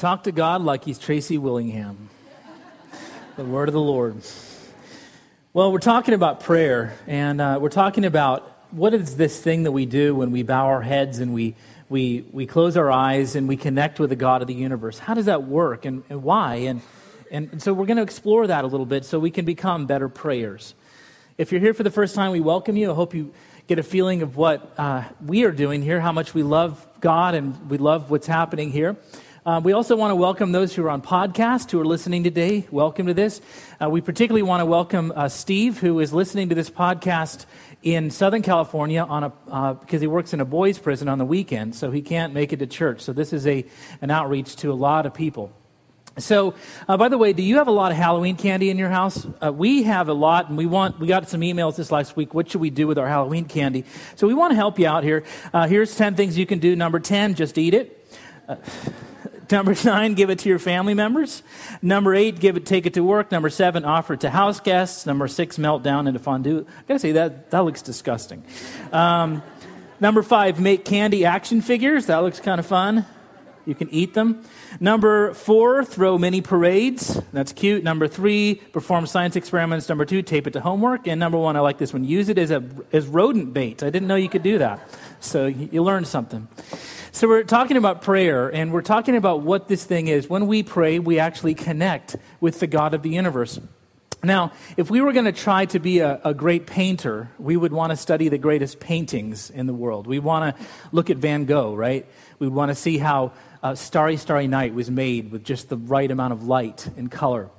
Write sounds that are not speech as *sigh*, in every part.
Talk to God like he's Tracy Willingham. the word of the Lord. Well, we're talking about prayer, and uh, we're talking about what is this thing that we do when we bow our heads and we, we, we close our eyes and we connect with the God of the universe. How does that work and, and why? And, and so we're going to explore that a little bit so we can become better prayers. If you're here for the first time, we welcome you. I hope you get a feeling of what uh, we are doing here, how much we love God and we love what's happening here. Uh, we also want to welcome those who are on podcast who are listening today. Welcome to this. Uh, we particularly want to welcome uh, Steve, who is listening to this podcast in Southern California on a, uh, because he works in a boys' prison on the weekend, so he can't make it to church. So this is a, an outreach to a lot of people. So, uh, by the way, do you have a lot of Halloween candy in your house? Uh, we have a lot, and we want. We got some emails this last week. What should we do with our Halloween candy? So, we want to help you out here. Uh, here's ten things you can do. Number ten, just eat it. Number *laughs* nine, give it to your family members. Number eight, give it, take it to work. Number seven, offer it to house guests. Number six, melt down into fondue. I gotta say that that looks disgusting. Um, number five, make candy action figures. That looks kind of fun. You can eat them. Number four, throw mini parades. That's cute. Number three, perform science experiments. Number two, tape it to homework. And number one, I like this one, use it as a as rodent bait. I didn't know you could do that. So you learned something. So, we're talking about prayer, and we're talking about what this thing is. When we pray, we actually connect with the God of the universe. Now, if we were going to try to be a, a, great painter, we would want to study the greatest paintings in the world. We want to look at Van Gogh, right? We want to see how uh, Starry, Starry Night was made with just the right amount of light and color.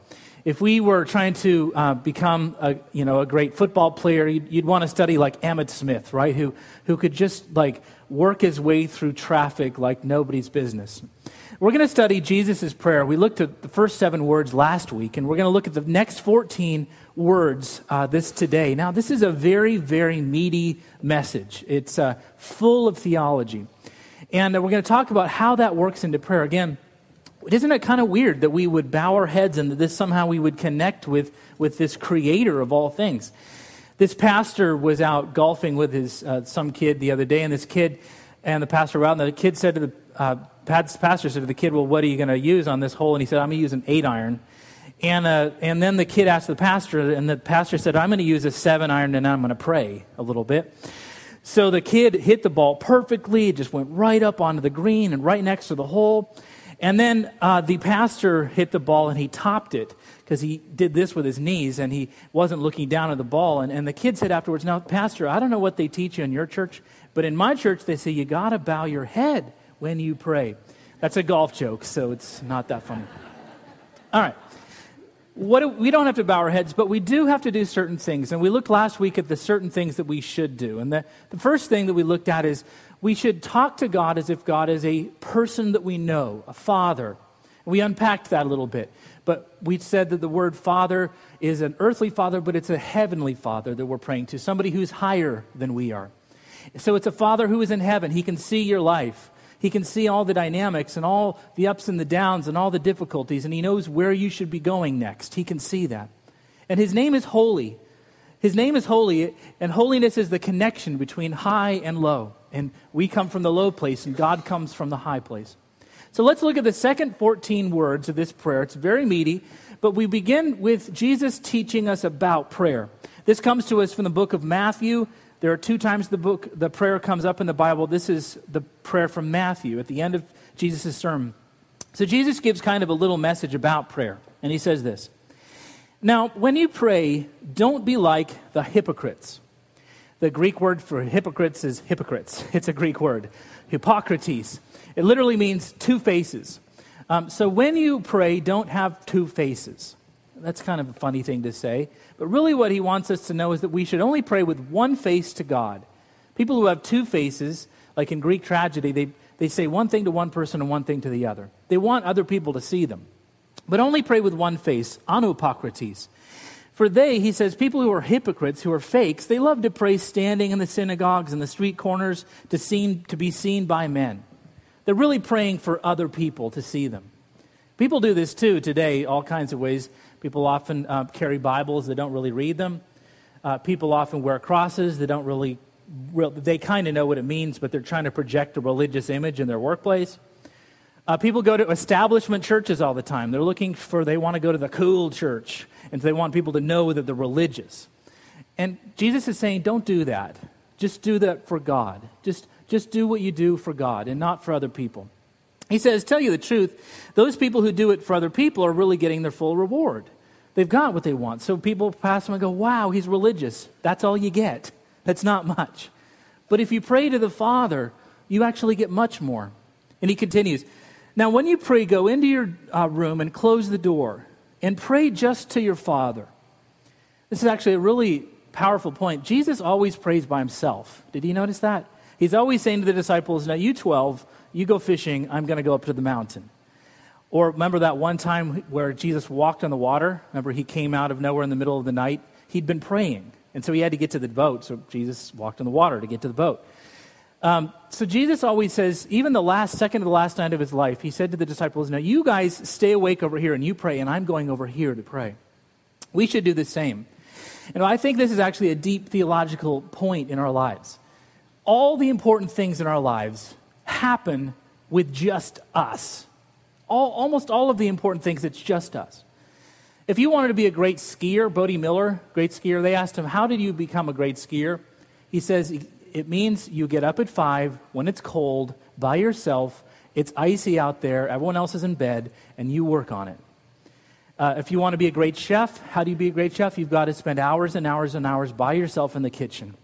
If we were trying to uh, become a, you know, a great football player, you'd, you'd want to study like Emmitt Smith, right? Who, who could just like work his way through traffic like nobody's business. We're going to study Jesus' prayer. We looked at the first seven words last week, and we're going to look at the next 14 words uh, this today. Now, this is a very, very meaty message. It's uh, full of theology. And uh, we're going to talk about how that works into prayer. Again, isn't it kind of weird that we would bow our heads and that this somehow we would connect with, with this creator of all things? This pastor was out golfing with his uh, some kid the other day, and this kid and the pastor were out, and the kid said to the uh, pastor said to the kid, "Well, what are you going to use on this hole?" And he said, "I'm going to use an eight iron." And uh, and then the kid asked the pastor, and the pastor said, "I'm going to use a seven iron, and I'm going to pray a little bit." So the kid hit the ball perfectly. It just went right up onto the green and right next to the hole. And then uh, the pastor hit the ball and he topped it because he did this with his knees and he wasn't looking down at the ball. And, and the kid said afterwards, Now, Pastor, I don't know what they teach you in your church, but in my church, they say you got to bow your head when you pray. That's a golf joke, so it's not that funny. All right. What, we don't have to bow our heads, but we do have to do certain things. And we looked last week at the certain things that we should do. And the, the first thing that we looked at is we should talk to God as if God is a person that we know, a father. We unpacked that a little bit. But we said that the word father is an earthly father, but it's a heavenly father that we're praying to, somebody who's higher than we are. So it's a father who is in heaven. He can see your life. He can see all the dynamics and all the ups and the downs and all the difficulties, and he knows where you should be going next. He can see that. And his name is holy. His name is holy, and holiness is the connection between high and low. And we come from the low place, and God comes from the high place. So let's look at the second 14 words of this prayer. It's very meaty, but we begin with Jesus teaching us about prayer. This comes to us from the book of Matthew. There are two times the book the prayer comes up in the Bible. This is the prayer from Matthew at the end of Jesus' sermon. So Jesus gives kind of a little message about prayer, and he says this. Now, when you pray, don't be like the hypocrites. The Greek word for hypocrites is hypocrites. *laughs* It's a Greek word, Hippocrates. It literally means two faces. Um, so when you pray, don't have two faces. That's kind of a funny thing to say. But really, what he wants us to know is that we should only pray with one face to God. People who have two faces, like in Greek tragedy, they, they say one thing to one person and one thing to the other. They want other people to see them. But only pray with one face, anupakrates. For they, he says, people who are hypocrites, who are fakes, they love to pray standing in the synagogues and the street corners to, seen, to be seen by men. They're really praying for other people to see them. People do this too today, all kinds of ways. People often uh, carry Bibles, they don't really read them. Uh, people often wear crosses, they don't really, they kind of know what it means, but they're trying to project a religious image in their workplace. Uh, people go to establishment churches all the time. They're looking for, they want to go to the cool church, and they want people to know that they're religious. And Jesus is saying, don't do that. Just do that for God. Just, just do what you do for God and not for other people. He says, tell you the truth, those people who do it for other people are really getting their full reward. They've got what they want. So people pass them and go, wow, he's religious. That's all you get. That's not much. But if you pray to the Father, you actually get much more. And he continues, now when you pray, go into your uh, room and close the door and pray just to your Father. This is actually a really powerful point. Jesus always prays by himself. Did you notice that? He's always saying to the disciples, now you 12, you go fishing, I'm going to go up to the mountain. Or remember that one time where Jesus walked on the water? Remember, he came out of nowhere in the middle of the night? He'd been praying, and so he had to get to the boat. So Jesus walked on the water to get to the boat. Um, so Jesus always says, even the last second of the last night of his life, he said to the disciples, Now you guys stay awake over here and you pray, and I'm going over here to pray. We should do the same. And I think this is actually a deep theological point in our lives. All the important things in our lives happen with just us. All, almost all of the important things, it's just us. If you wanted to be a great skier, Bode Miller, great skier, they asked him, How did you become a great skier? He says, It means you get up at five when it's cold by yourself, it's icy out there, everyone else is in bed, and you work on it. Uh, if you want to be a great chef, how do you be a great chef? You've got to spend hours and hours and hours by yourself in the kitchen.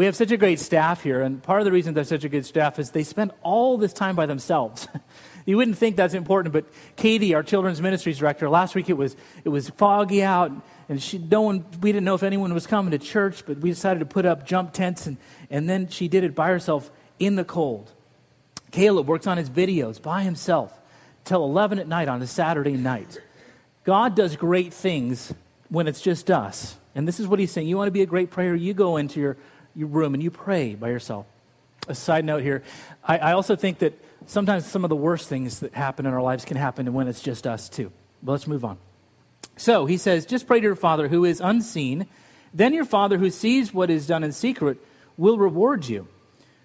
We have such a great staff here, and part of the reason they're such a good staff is they spend all this time by themselves. *laughs* you wouldn't think that's important, but Katie, our children's ministries director, last week it was it was foggy out, and she no one we didn't know if anyone was coming to church, but we decided to put up jump tents, and and then she did it by herself in the cold. Caleb works on his videos by himself till 11 at night on a Saturday night. God does great things when it's just us. And this is what he's saying. You want to be a great prayer? You go into your, your room and you pray by yourself. A side note here I, I also think that sometimes some of the worst things that happen in our lives can happen when it's just us, too. But let's move on. So he says, just pray to your Father who is unseen. Then your Father who sees what is done in secret will reward you.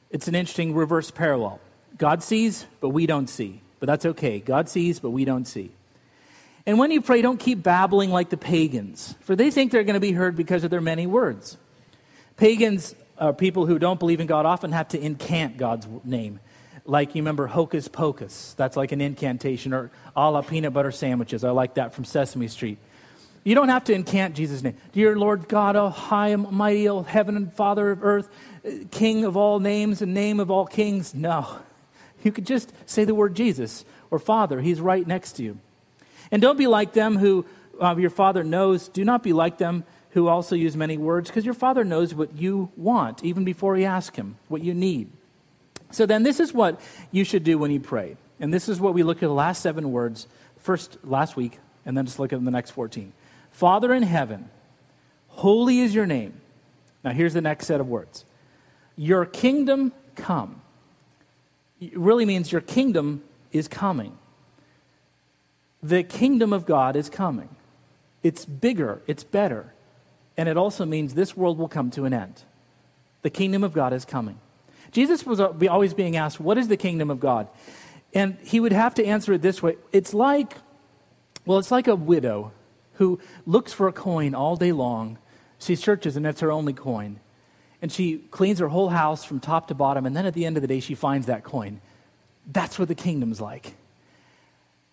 It's an interesting reverse parallel. God sees, but we don't see. But that's okay. God sees, but we don't see. And when you pray, don't keep babbling like the pagans, for they think they're going to be heard because of their many words. Pagans, uh, people who don't believe in God, often have to incant God's name. Like you remember Hocus Pocus, that's like an incantation, or a la peanut butter sandwiches. I like that from Sesame Street. You don't have to incant Jesus' name. Dear Lord God, oh high and mighty, oh heaven and Father of earth, King of all names and name of all kings. No. You could just say the word Jesus or Father. He's right next to you. And don't be like them who uh, your father knows. Do not be like them who also use many words, because your father knows what you want, even before you ask him what you need. So then, this is what you should do when you pray. And this is what we look at the last seven words, first last week, and then just look at the next 14. Father in heaven, holy is your name. Now, here's the next set of words Your kingdom come. It really means your kingdom is coming the kingdom of God is coming. It's bigger, it's better. And it also means this world will come to an end. The kingdom of God is coming. Jesus was uh, always being asked, What is the kingdom of God? And he would have to answer it this way It's like, well, it's like a widow who looks for a coin all day long. She searches, and it's her only coin. And she cleans her whole house from top to bottom, and then at the end of the day, she finds that coin. That's what the kingdom's like.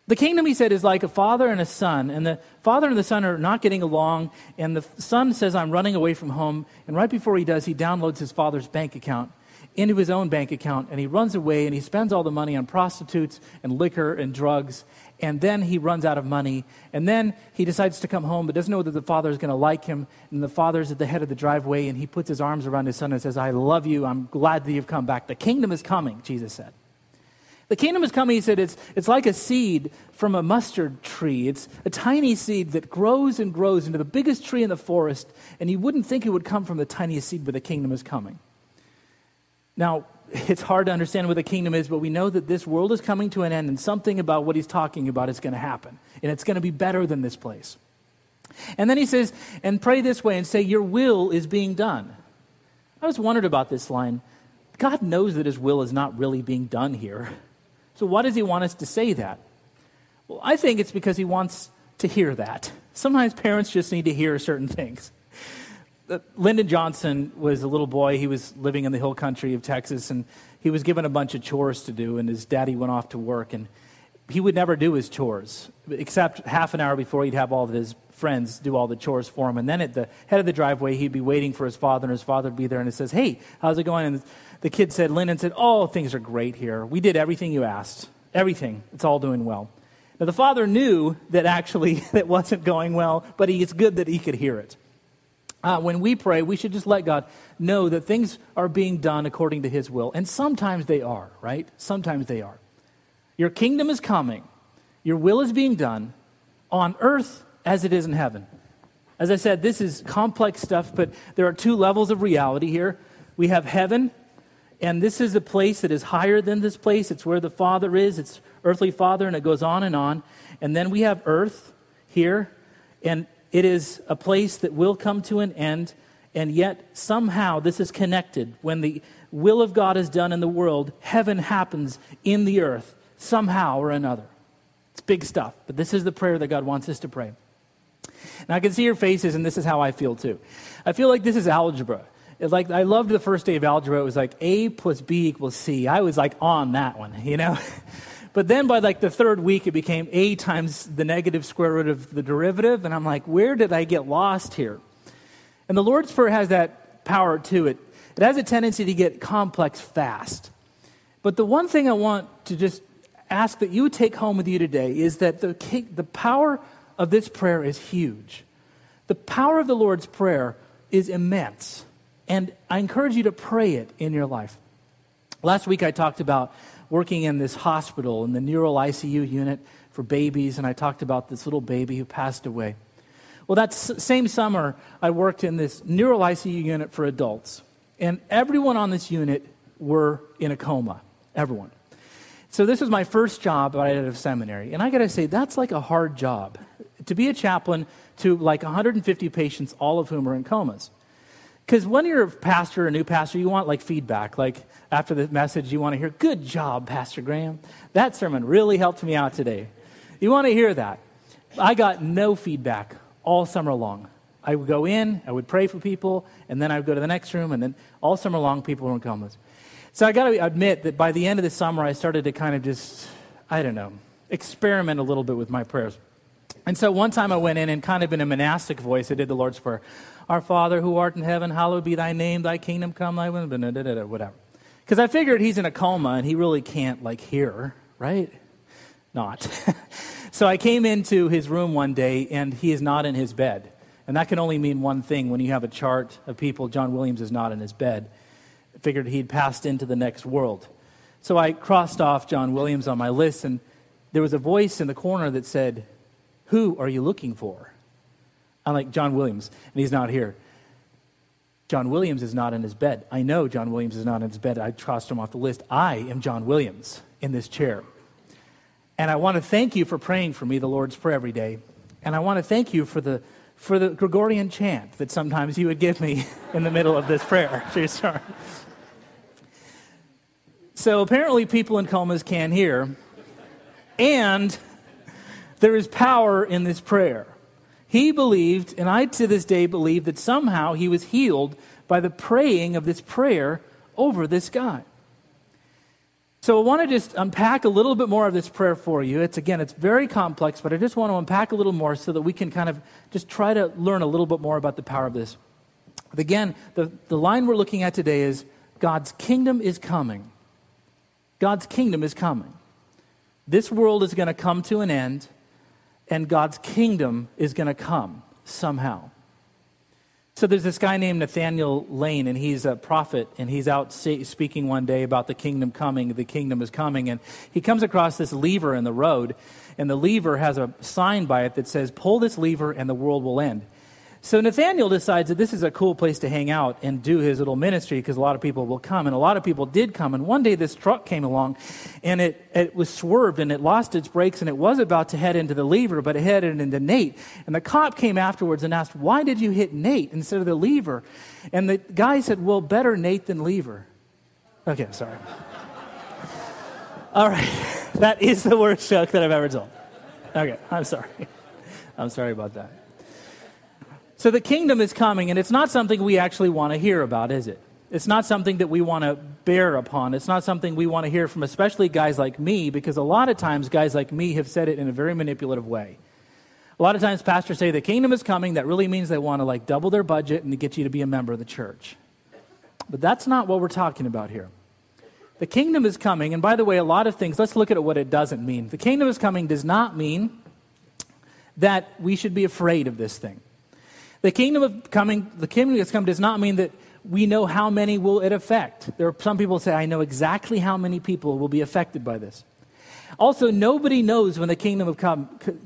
The kingdom, he said, is like a father and a son. And the father and the son are not getting along. And the son says, I'm running away from home. And right before he does, he downloads his father's bank account into his own bank account. And he runs away and he spends all the money on prostitutes and liquor and drugs. And then he runs out of money. And then he decides to come home, but doesn't know that the father is going to like him. And the father's at the head of the driveway. And he puts his arms around his son and says, I love you. I'm glad that you've come back. The kingdom is coming, Jesus said. The kingdom is coming, he said, it's, it's like a seed from a mustard tree. It's a tiny seed that grows and grows into the biggest tree in the forest, and you wouldn't think it would come from the tiniest seed, but the kingdom is coming. Now, it's hard to understand what the kingdom is, but we know that this world is coming to an end, and something about what he's talking about is going to happen, and it's going to be better than this place. And then he says, and pray this way and say, Your will is being done. I was wondered about this line. God knows that his will is not really being done here. So, why does he want us to say that? Well, I think it's because he wants to hear that. Sometimes parents just need to hear certain things. Uh, Lyndon Johnson was a little boy. He was living in the hill country of Texas, and he was given a bunch of chores to do, and his daddy went off to work, and he would never do his chores, except half an hour before he'd have all of his friends do all the chores for him. And then at the head of the driveway, he'd be waiting for his father, and his father would be there, and he says, Hey, how's it going? And the kid said, Lyndon said, Oh, things are great here. We did everything you asked. Everything. It's all doing well. Now, the father knew that actually *laughs* that wasn't going well, but he, it's good that he could hear it. Uh, when we pray, we should just let God know that things are being done according to His will. And sometimes they are, right? Sometimes they are. Your kingdom is coming, your will is being done on earth as it is in heaven. As I said, this is complex stuff, but there are two levels of reality here. We have heaven, and this is a place that is higher than this place. It's where the Father is, it's earthly Father, and it goes on and on. And then we have earth here, and it is a place that will come to an end, and yet somehow this is connected. When the will of God is done in the world, heaven happens in the earth somehow or another. It's big stuff, but this is the prayer that God wants us to pray. And I can see your faces, and this is how I feel too. I feel like this is algebra. It like I loved the first day of algebra. It was like A plus B equals C. I was like on that one, you know. *laughs* But then by like the third week, it became a times the negative square root of the derivative. And I'm like, where did I get lost here? And the Lord's Prayer has that power to it. It has a tendency to get complex fast. But the one thing I want to just ask that you take home with you today is that the, the power of this prayer is huge. The power of the Lord's Prayer is immense. And I encourage you to pray it in your life. Last week I talked about working in this hospital in the neural ICU unit for babies, and I talked about this little baby who passed away. Well, that same summer, I worked in this neural ICU unit for adults, and everyone on this unit were in a coma. Everyone. So this was my first job right out of seminary, and I got to say that's like a hard job to be a chaplain to like 150 patients, all of whom are in comas. Because when you're a pastor, a new pastor, you want like feedback. Like after the message, you want to hear, Good job, Pastor Graham. That sermon really helped me out today. You want to hear that. I got no feedback all summer long. I would go in, I would pray for people, and then I would go to the next room, and then all summer long, people were in comas. So I got to admit that by the end of the summer, I started to kind of just, I don't know, experiment a little bit with my prayers. And so one time I went in and kind of in a monastic voice, I did the Lord's Prayer. Our Father who art in heaven, hallowed be thy name, thy kingdom come, thy will, whatever. Because I figured he's in a coma and he really can't, like, hear, right? Not. *laughs* so I came into his room one day and he is not in his bed. And that can only mean one thing when you have a chart of people, John Williams is not in his bed. Figured he'd passed into the next world. So I crossed off John Williams on my list, and there was a voice in the corner that said, Who are you looking for? I'm like, John Williams, and he's not here. John Williams is not in his bed. I know John Williams is not in his bed. I crossed him off the list. I am John Williams in this chair. And I want to thank you for praying for me the Lord's Prayer every day. And I want to thank you for the, for the Gregorian chant that sometimes you would give me *laughs* in the middle of this prayer. *laughs* So apparently, people in comas can hear. And there is power in this prayer. He believed, and I to this day believe, that somehow he was healed by the praying of this prayer over this guy. So I want to just unpack a little bit more of this prayer for you. It's again, it's very complex, but I just want to unpack a little more so that we can kind of just try to learn a little bit more about the power of this. But again, the, the line we're looking at today is God's kingdom is coming. God's kingdom is coming. This world is going to come to an end and God's kingdom is going to come somehow. So there's this guy named Nathaniel Lane, and he's a prophet, and he's out speaking one day about the kingdom coming. The kingdom is coming, and he comes across this lever in the road, and the lever has a sign by it that says, "Pull this lever, and the world will end." So Nathaniel decides that this is a cool place to hang out and do his little ministry because a lot of people will come. And a lot of people did come. And one day this truck came along and it, it was swerved and it lost its brakes and it was about to head into the lever, but it headed into Nate. And the cop came afterwards and asked, Why did you hit Nate instead of the lever? And the guy said, Well, better Nate than lever. Okay, sorry. All right. *laughs* That is the worst joke that I've ever told. Okay, I'm sorry. *laughs* I'm sorry about that. So the kingdom is coming, and it's not something we actually want to hear about, is it? It's not something that we want to bear upon. It's not something we want to hear from, especially guys like me, because a lot of times guys like me have said it in a very manipulative way. A lot of times pastors say the kingdom is coming. That really means they want to like double their budget and to get you to be a member of the church. But that's not what we're talking about here. The kingdom is coming, and by the way, a lot of things, let's look at what it doesn't mean. The kingdom is coming does not mean that we should be afraid of this thing. The kingdom of coming, the kingdom that's come does not mean that we know how many will it affect. There are some people say, I know exactly how many people will be affected by this. Also, nobody knows when the kingdom of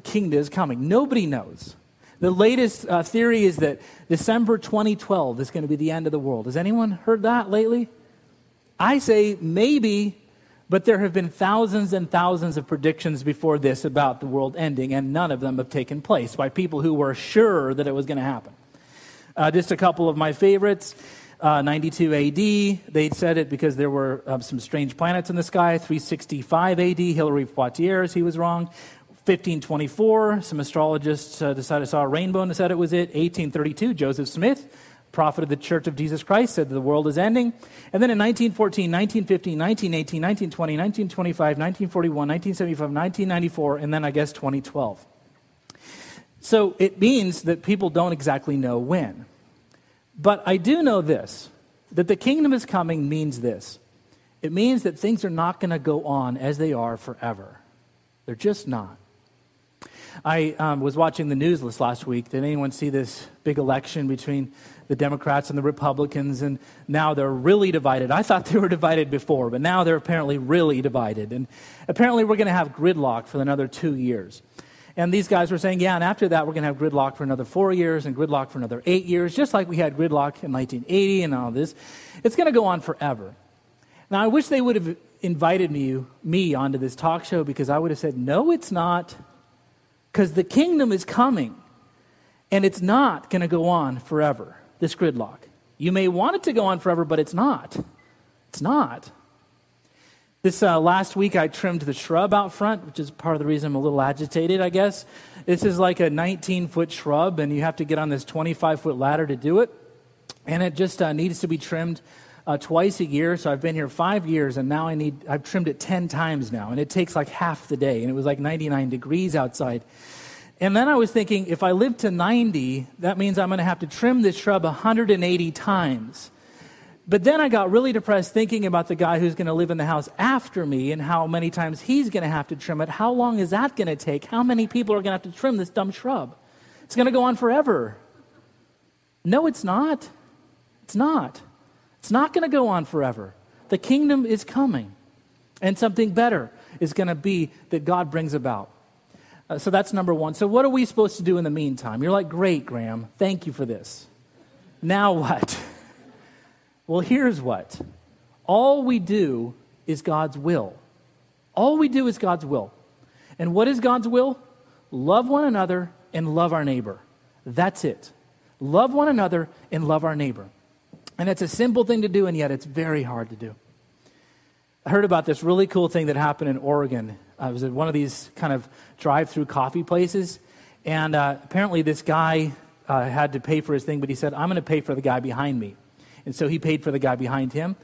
kingdom is coming. Nobody knows. The latest uh, theory is that December 2012 is going to be the end of the world. Has anyone heard that lately? I say maybe, but there have been thousands and thousands of predictions before this about the world ending, and none of them have taken place by people who were sure that it was going to happen. Uh, just a couple of my favorites uh, 92 AD. They said it because there were um, some strange planets in the sky. 365 AD, Hilary Poitiers, he was wrong. 1524, some astrologists uh, decided saw a rainbow and said it was it. 1832, Joseph Smith, prophet of the Church of Jesus Christ, said the world is ending. And then in 1914, 1915, 1918, 1920, 1925, 1941, 1975, 1994, and then I guess 2012. So it means that people don't exactly know when. But I do know this that the kingdom is coming means this it means that things are not going to go on as they are forever. They're just not. I um, was watching the news this last week. Did anyone see this big election between the Democrats and the Republicans? And now they're really divided. I thought they were divided before, but now they're apparently really divided. And apparently, we're going to have gridlock for another two years. And these guys were saying, yeah, and after that, we're going to have gridlock for another four years and gridlock for another eight years, just like we had gridlock in 1980 and all this. It's going to go on forever. Now, I wish they would have invited me, me onto this talk show because I would have said, no, it's not, because the kingdom is coming and it's not going to go on forever, this gridlock. You may want it to go on forever, but it's not. It's not. This uh, last week, I trimmed the shrub out front, which is part of the reason I'm a little agitated, I guess. This is like a 19 foot shrub, and you have to get on this 25 foot ladder to do it. And it just uh, needs to be trimmed uh, twice a year. So I've been here five years, and now I need, I've trimmed it 10 times now, and it takes like half the day. And it was like 99 degrees outside. And then I was thinking, if I live to 90, that means I'm going to have to trim this shrub 180 times. But then I got really depressed thinking about the guy who's going to live in the house after me and how many times he's going to have to trim it. How long is that going to take? How many people are going to have to trim this dumb shrub? It's going to go on forever. No, it's not. It's not. It's not going to go on forever. The kingdom is coming, and something better is going to be that God brings about. Uh, so that's number one. So, what are we supposed to do in the meantime? You're like, great, Graham. Thank you for this. Now what? *laughs* Well, here's what all we do is God's will. All we do is God's will. And what is God's will? Love one another and love our neighbor. That's it. Love one another and love our neighbor. And it's a simple thing to do, and yet it's very hard to do. I heard about this really cool thing that happened in Oregon. I was at one of these kind of drive through coffee places, and uh, apparently this guy uh, had to pay for his thing, but he said, I'm going to pay for the guy behind me. And so he paid for the guy behind him.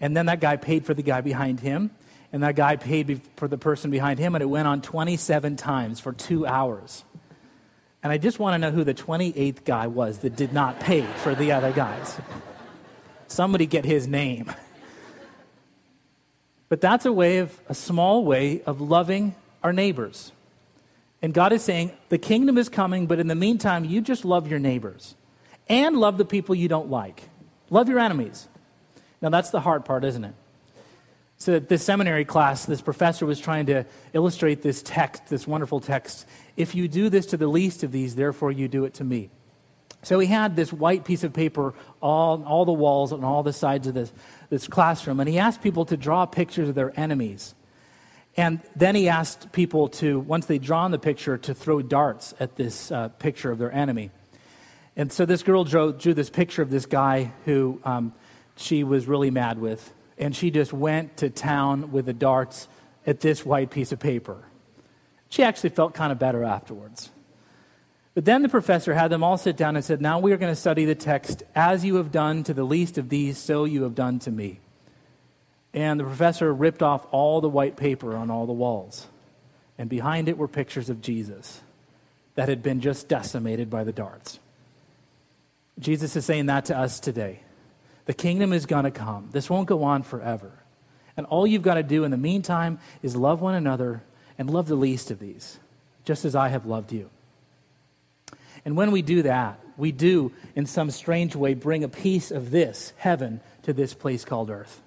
And then that guy paid for the guy behind him. And that guy paid for the person behind him. And it went on 27 times for two hours. And I just want to know who the 28th guy was that did not pay for the other guys. Somebody get his name. But that's a way of, a small way of loving our neighbors. And God is saying, the kingdom is coming, but in the meantime, you just love your neighbors and love the people you don't like. Love your enemies. Now, that's the hard part, isn't it? So, this seminary class, this professor was trying to illustrate this text, this wonderful text. If you do this to the least of these, therefore you do it to me. So, he had this white piece of paper on all the walls and all the sides of this, this classroom, and he asked people to draw pictures of their enemies. And then he asked people to, once they'd drawn the picture, to throw darts at this uh, picture of their enemy. And so this girl drew, drew this picture of this guy who um, she was really mad with. And she just went to town with the darts at this white piece of paper. She actually felt kind of better afterwards. But then the professor had them all sit down and said, Now we are going to study the text, as you have done to the least of these, so you have done to me. And the professor ripped off all the white paper on all the walls. And behind it were pictures of Jesus that had been just decimated by the darts. Jesus is saying that to us today. The kingdom is going to come. This won't go on forever. And all you've got to do in the meantime is love one another and love the least of these, just as I have loved you. And when we do that, we do, in some strange way, bring a piece of this, heaven, to this place called earth.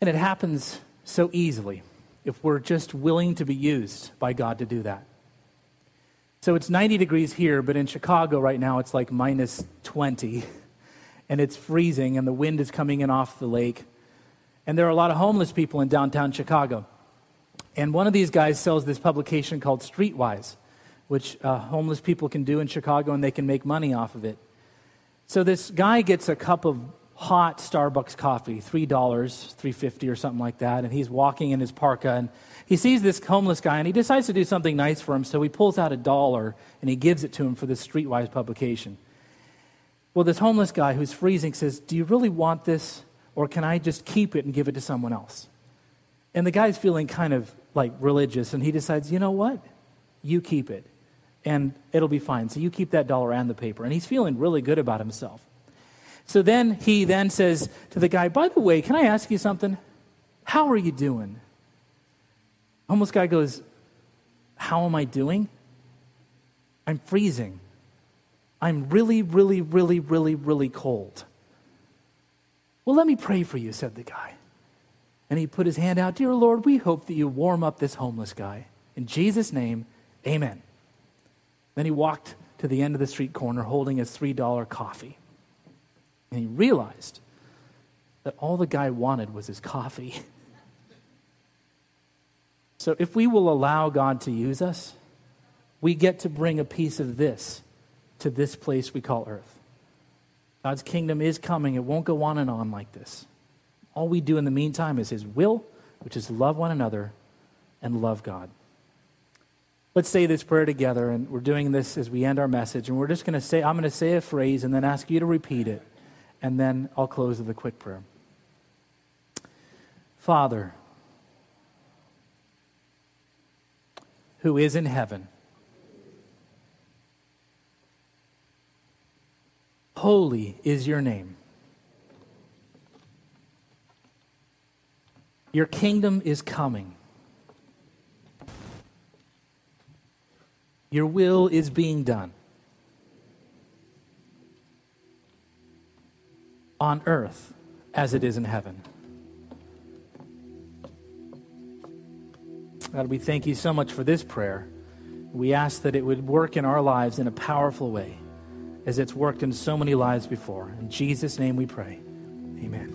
And it happens so easily if we're just willing to be used by God to do that. So it's 90 degrees here, but in Chicago right now it's like minus 20, and it's freezing, and the wind is coming in off the lake. And there are a lot of homeless people in downtown Chicago. And one of these guys sells this publication called Streetwise, which uh, homeless people can do in Chicago, and they can make money off of it. So this guy gets a cup of hot Starbucks coffee, $3, $3.50 or something like that, and he's walking in his parka, and he sees this homeless guy, and he decides to do something nice for him, so he pulls out a dollar, and he gives it to him for this Streetwise publication. Well, this homeless guy who's freezing says, Do you really want this, or can I just keep it and give it to someone else? And the guy's feeling kind of like religious, and he decides, You know what? You keep it, and it'll be fine. So you keep that dollar and the paper. And he's feeling really good about himself. So then he then says to the guy, By the way, can I ask you something? How are you doing? Homeless guy goes, How am I doing? I'm freezing. I'm really, really, really, really, really cold. Well, let me pray for you, said the guy. And he put his hand out, Dear Lord, we hope that you warm up this homeless guy. In Jesus' name, amen. Then he walked to the end of the street corner holding his $3 coffee. And he realized that all the guy wanted was his coffee. *laughs* So if we will allow God to use us, we get to bring a piece of this to this place we call earth. God's kingdom is coming. It won't go on and on like this. All we do in the meantime is His will, which is love one another and love God. Let's say this prayer together, and we're doing this as we end our message. And we're just going to say, I'm going to say a phrase and then ask you to repeat it. And then I'll close with a quick prayer. Father, who is in heaven, holy is your name. Your kingdom is coming. Your will is being done on earth as it is in heaven. God, we thank you so much for this prayer. We ask that it would work in our lives in a powerful way as it's worked in so many lives before. In Jesus' name we pray. Amen.